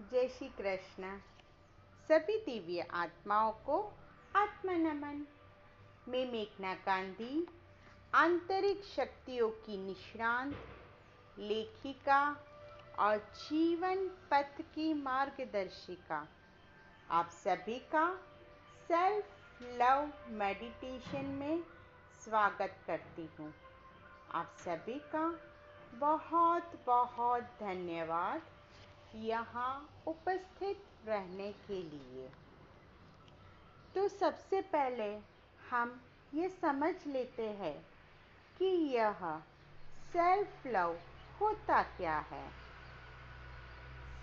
जय श्री कृष्ण। सभी दिव्य आत्माओं को आत्मा नमन मैं मेघना गांधी, आंतरिक शक्तियों की निष्णांत, लेखिका और जीवन पथ की मार्गदर्शिका। आप सभी का सेल्फ लव मेडिटेशन में स्वागत करती हूँ। आप सभी का बहुत बहुत धन्यवाद। यहाँ उपस्थित रहने के लिए। तो सबसे पहले हम ये समझ लेते हैं कि यह सेल्फ लव होता क्या है।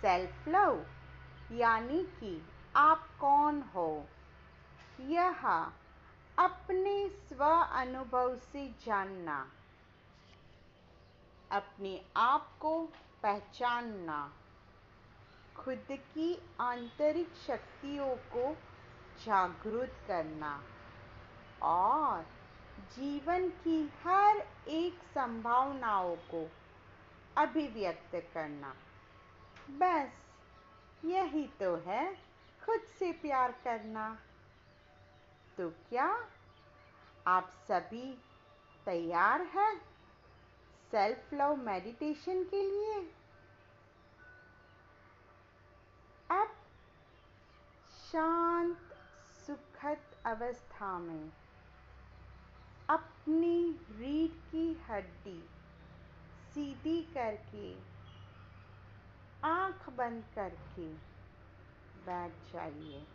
सेल्फ लव यानी कि आप कौन हो। यह अपने स्व अनुभव से जानना, अपने आप को पहचानना। खुद की आंतरिक शक्तियों को जागृत करना और जीवन की हर एक संभावनाओं को अभिव्यक्त करना। बस यही तो है खुद से प्यार करना। तो क्या आप सभी तैयार हैं? सेल्फ लव मेडिटेशन के लिए? अब शांत, सुखद अवस्था में अपनी रीढ़ की हड्डी सीधी करके, आँख बंद करके बैठ जाइए।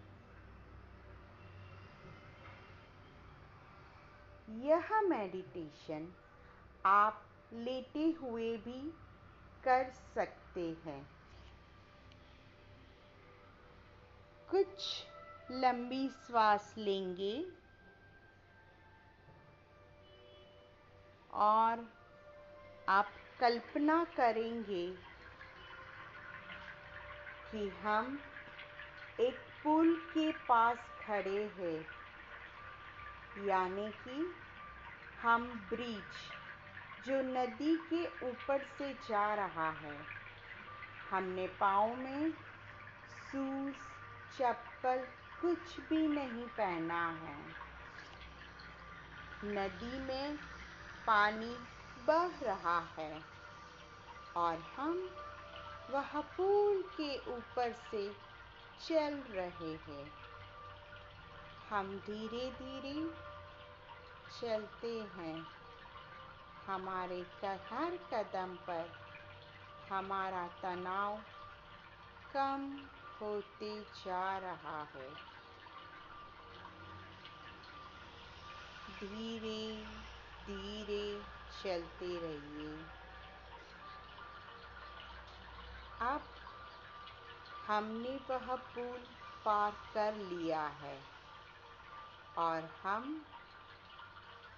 यह मेडिटेशन आप लेटे हुए भी कर सकते हैं। कुछ लंबी श्वास लेंगे और आप कल्पना करेंगे कि हम एक पुल के पास खड़े हैं, यानी कि हम ब्रिज जो नदी के ऊपर से जा रहा है। हमने पाँव में शूज़ चप्पल कुछ भी नहीं पहना है। नदी में पानी बह रहा है और हम वह पुल के ऊपर से चल रहे हैं। हम धीरे धीरे चलते हैं। हमारे हर कदम पर हमारा तनाव कम होते जा रहा है। धीरे धीरे चलते रहिए। अब हमने वह पुल पार कर लिया है और हम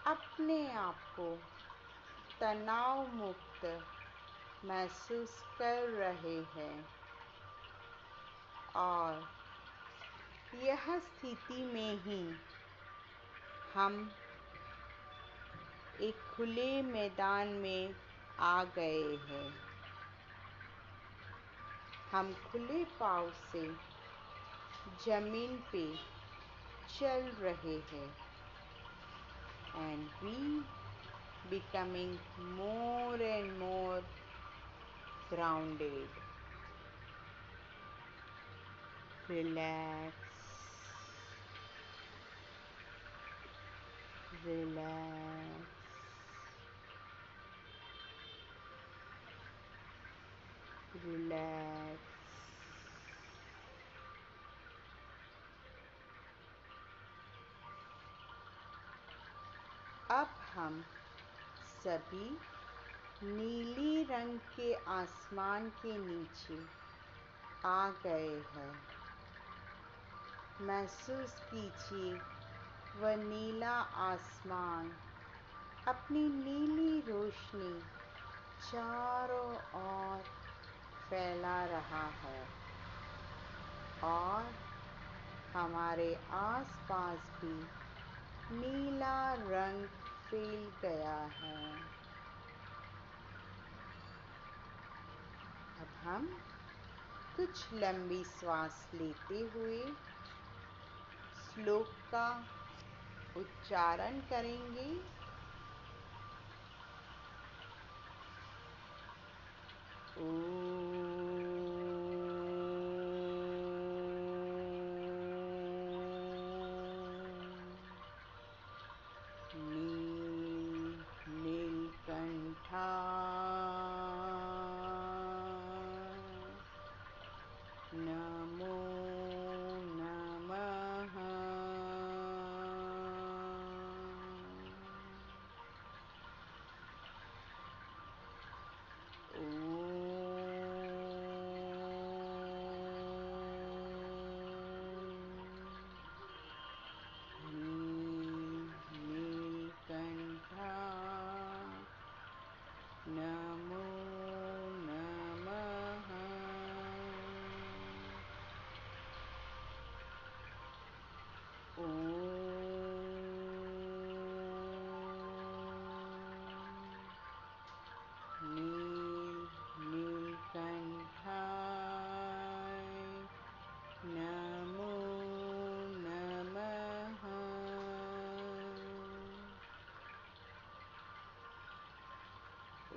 अपने आप को तनाव मुक्त महसूस कर रहे हैं। और यह स्थिति में ही हम एक खुले मैदान में आ गए हैं। हम खुले पाव से ज़मीन पे चल रहे हैं। And we becoming more and more grounded relax. Relax. Relax. अब हम सभी नीले रंग के आसमान के नीचे आ गए हैं। महसूस कीजिए वह नीला आसमान। अपनी नीली रोशनी चारों ओर फैला रहा है और हमारे आसपास भी नीला रंग फैल गया है। अब हम कुछ लंबी सांस लेते हुए श्लोक का उच्चारण करेंगे। अब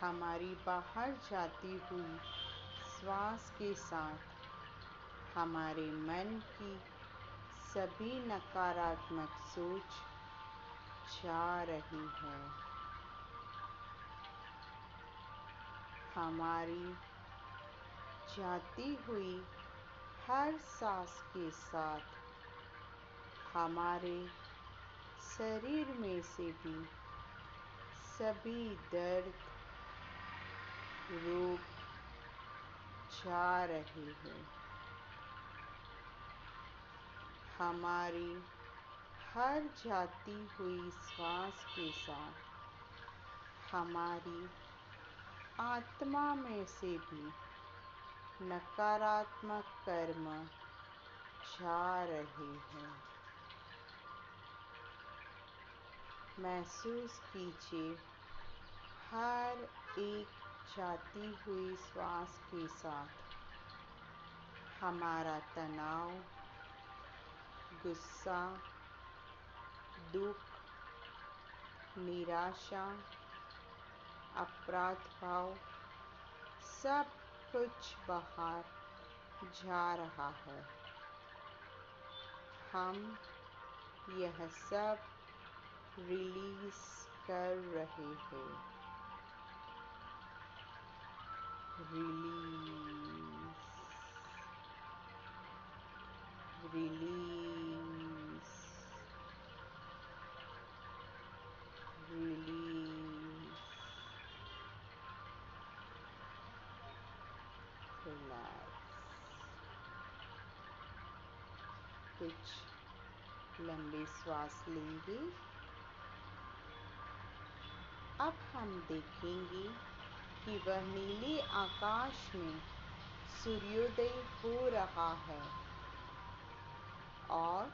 हमारी बाहर जाती हुई श्वास के साथ हमारे मन की सभी नकारात्मक सोच जा रही है। हमारी जाती हुई हर सांस के साथ हमारे शरीर में से भी सभी दर्द रोग जा रहे हैं। हमारी हर जाती हुई श्वास के साथ, हमारी आत्मा में से भी नकारात्मक कर्म जा रहे हैं। महसूस कीजिए, हर एक जाती हुई श्वास के साथ हमारा तनाव, गुस्सा, दुख, निराशा, अपराध भाव, सब कुछ बाहर जा रहा है। हम यह सब रिलीज़ कर रहे हैं। रिलीज़ रिलीज़ रिलीज़ रिलैक्स कुछ लंबी श्वास लेंगे अब हम देखेंगे कि वह नीले आकाश में सूर्योदय हो रहा है और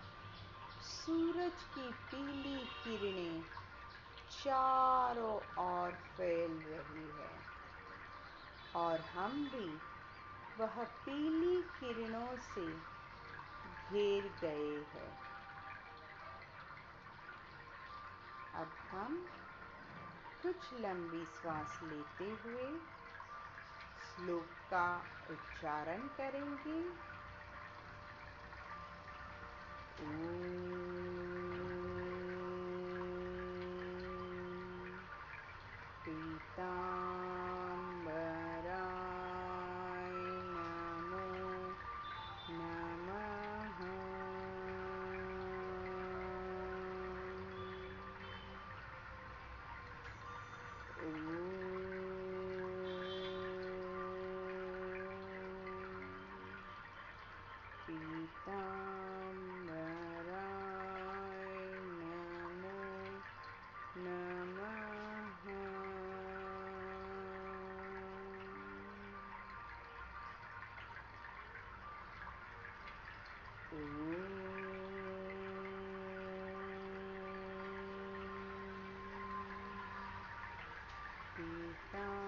सूरज की पीली किरणें चारों ओर फैल रही है। और हम भी वह पीली किरणों से घेर गए हैं। अब हम कुछ लंबी श्वास लेते हुए श्लोक का उच्चारण करेंगे। पीताम्बराय down.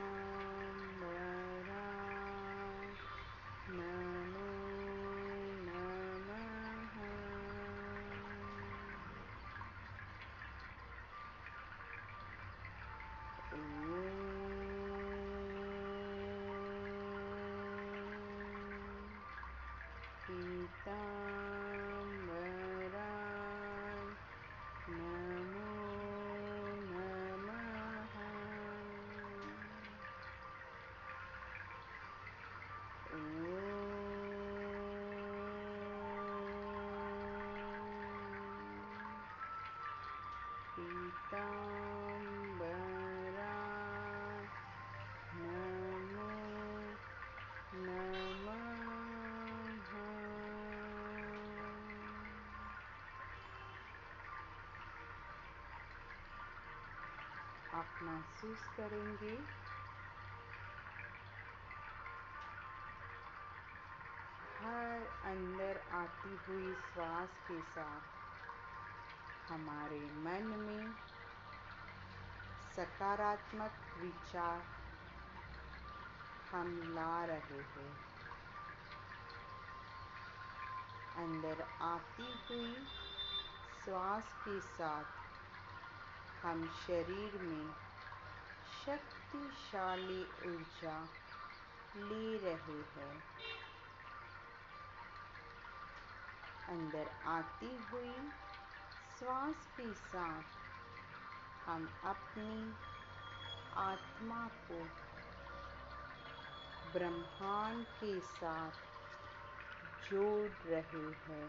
आप महसूस करेंगे। हर अंदर आती हुई श्वास के साथ हमारे मन में सकारात्मक विचार हम ला रहे हैं। अंदर आती हुई श्वास के साथ हम शरीर में शक्तिशाली ऊर्जा ले रहे हैं। अंदर आती हुई श्वास के साथ हम अपनी आत्मा को ब्रह्मांड के साथ जोड़ रहे हैं।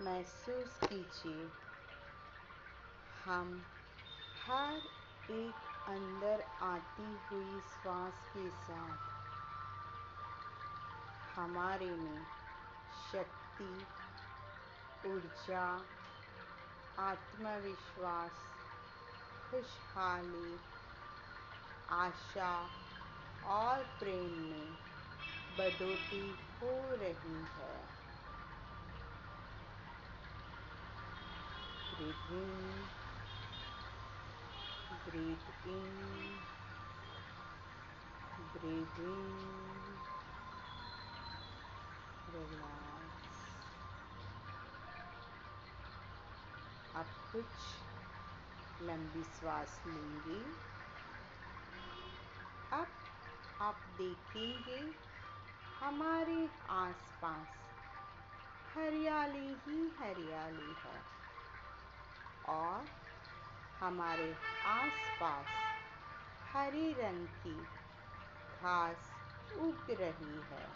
महसूस कीजिए, हम हर एक अंदर आती हुई श्वास के साथ हमारे में शक्ति ऊर्जा, आत्मविश्वास, खुशहाली, आशा और प्रेम में बढ़ोतरी हो रही है। In, breathe in breathe in अब कुछ लंबी सांस लेंगे। अब आप देखेंगे, हमारे आसपास हरियाली ही हरियाली है और हमारे आसपास हरे रंग की घास उग रही है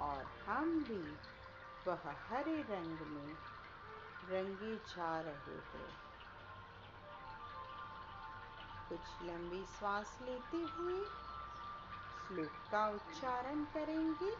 और हम भी वह हरे रंग में रंगे जा रहे हो। कुछ लंबी सांस लेते हुए श्लोक का उच्चारण करेंगे।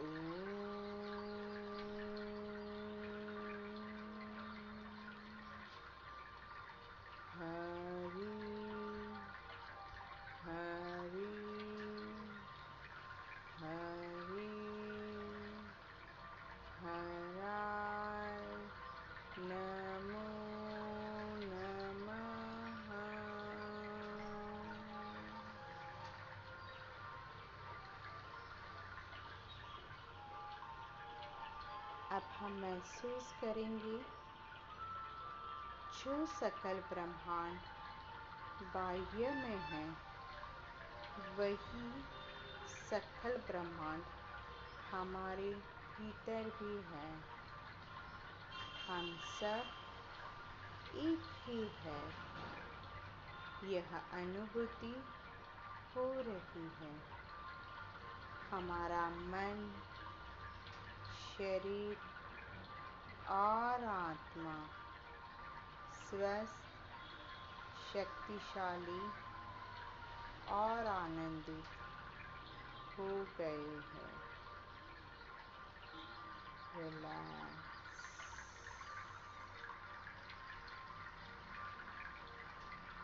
Ooh. अब हम महसूस करेंगे, जो सकल ब्रह्मांड बाह्य में है, वही सकल ब्रह्मांड हमारे भीतर भी है। हम सब एक ही है। यह अनुभूति हो रही है। हमारा मन, शरीर और आत्मा स्वस्थ, शक्तिशाली और आनंदित हो गए हैं।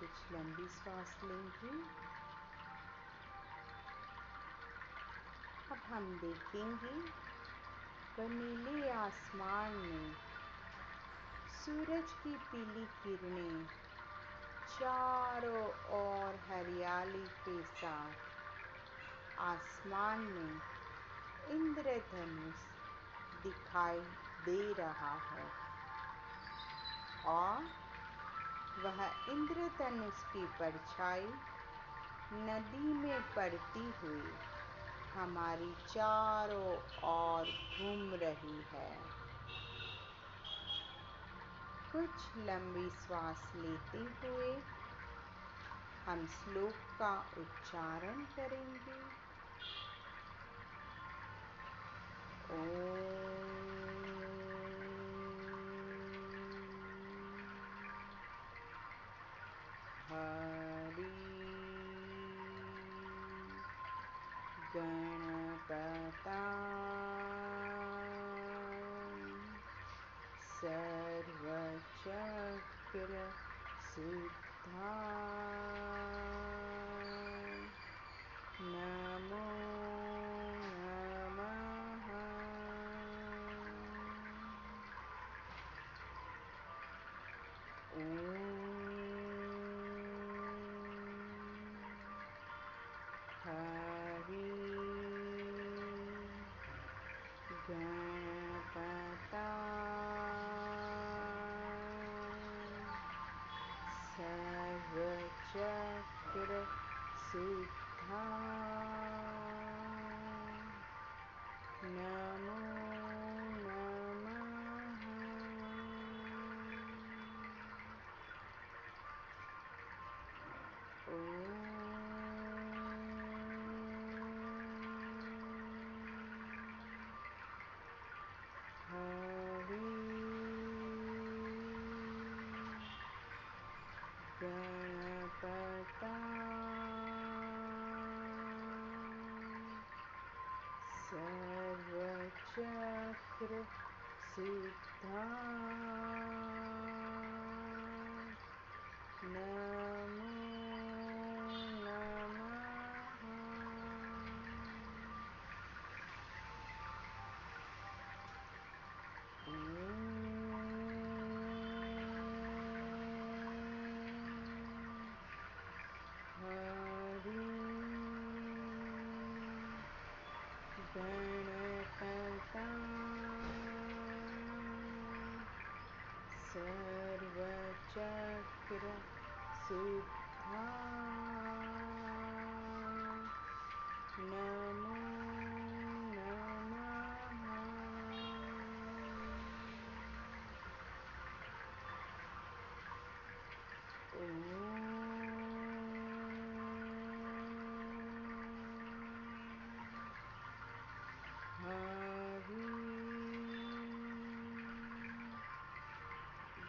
कुछ लंबी सांस लेंगे। अब हम देखेंगे पर नीले आसमान में, सूरज की पीली किरणें चारों ओर हरियाली के साथ, आसमान में इंद्रधनुष दिखाई दे रहा है। और वह इंद्रधनुष की परछाई नदी में पड़ती हुई हमारी चारों ओर घूम रही है। कुछ लंबी श्वास लेते हुए हम श्लोक का उच्चारण करेंगे। ओम। सर्वचक्र सिद्धा नमो गणपता सर्वचक्र सिद्धा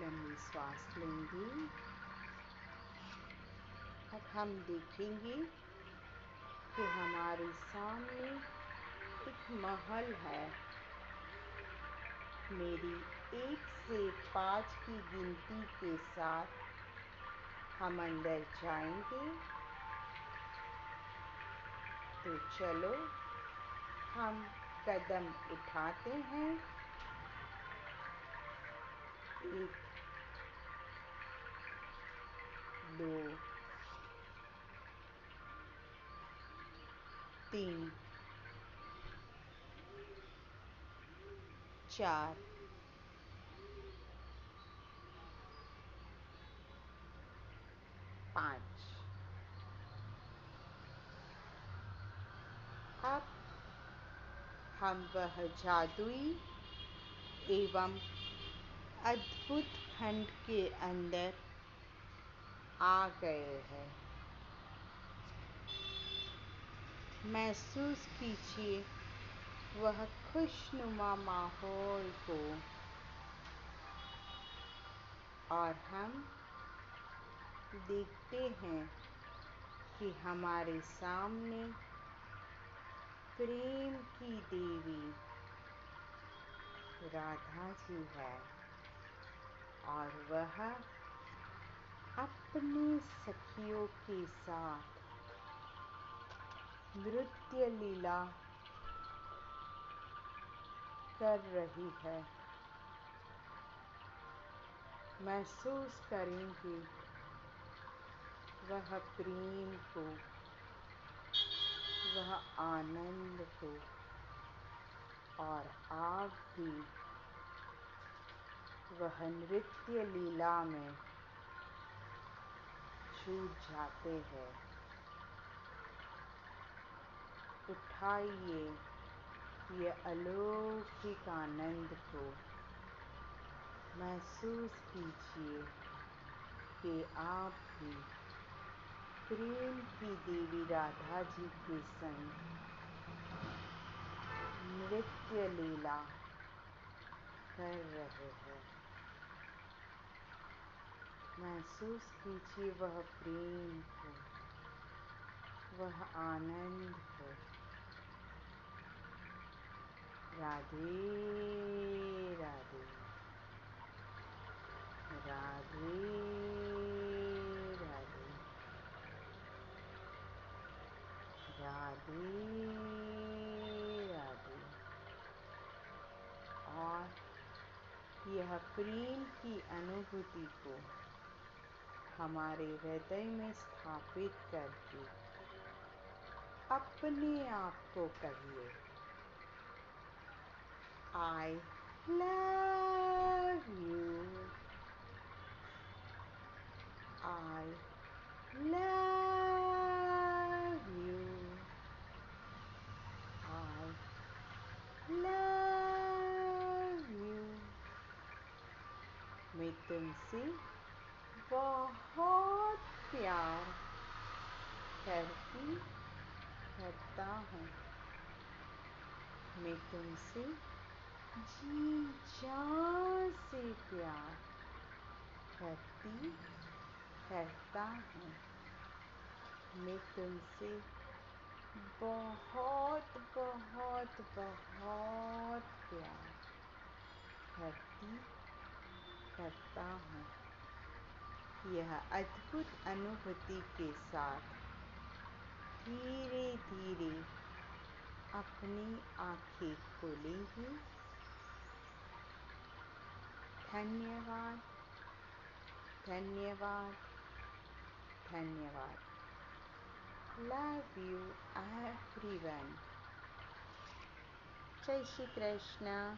लंबी श्वास लेंगे। अब हम देखेंगे कि हमारे सामने एक महल है। मेरी एक से पाँच की गिनती के साथ हम अंदर जाएँगे। तो चलो, हम कदम उठाते हैं। एक दो तीन चार पाँच अब हम वह जादुई एवं अद्भुत खंड के अंदर आ गए हैं। महसूस कीजिए, वह खुशनुमा माहौल को। और हम देखते हैं कि हमारे सामने प्रेम की देवी राधा जी है और वह अपने सखियों के साथ नृत्य लीला कर रही है। महसूस करेंगे वह प्रेम को, वह आनंद को और आप भी वह नृत्य लीला में छूट जाते हैं। उठाइए ये अलौकिक आनंद को। महसूस कीजिए कि आप भी प्रेम की देवी राधा जी के संग नृत्य लीला कर रहे हैं। महसूस कीजिए, वह प्रेम को वह आनंद को राधे राधे। राधे राधे। राधे राधे। और यह प्रेम की अनुभूति को हमारे हृदय में स्थापित करके अपने आप को कहिए I love you. I love you. I love you. मैं तुमसे बहुत प्यार करती करता हूँ। मैं तुमसे जी जान से प्यार करती करता हूँ। मैं तुमसे बहुत बहुत बहुत प्यार करती करता हूँ। यह अद्भुत अनुभूति के साथ धीरे धीरे अपनी आँखें खोलेंगे। धन्यवाद धन्यवाद धन्यवाद। लव यू एवरीवन जय श्री कृष्ण।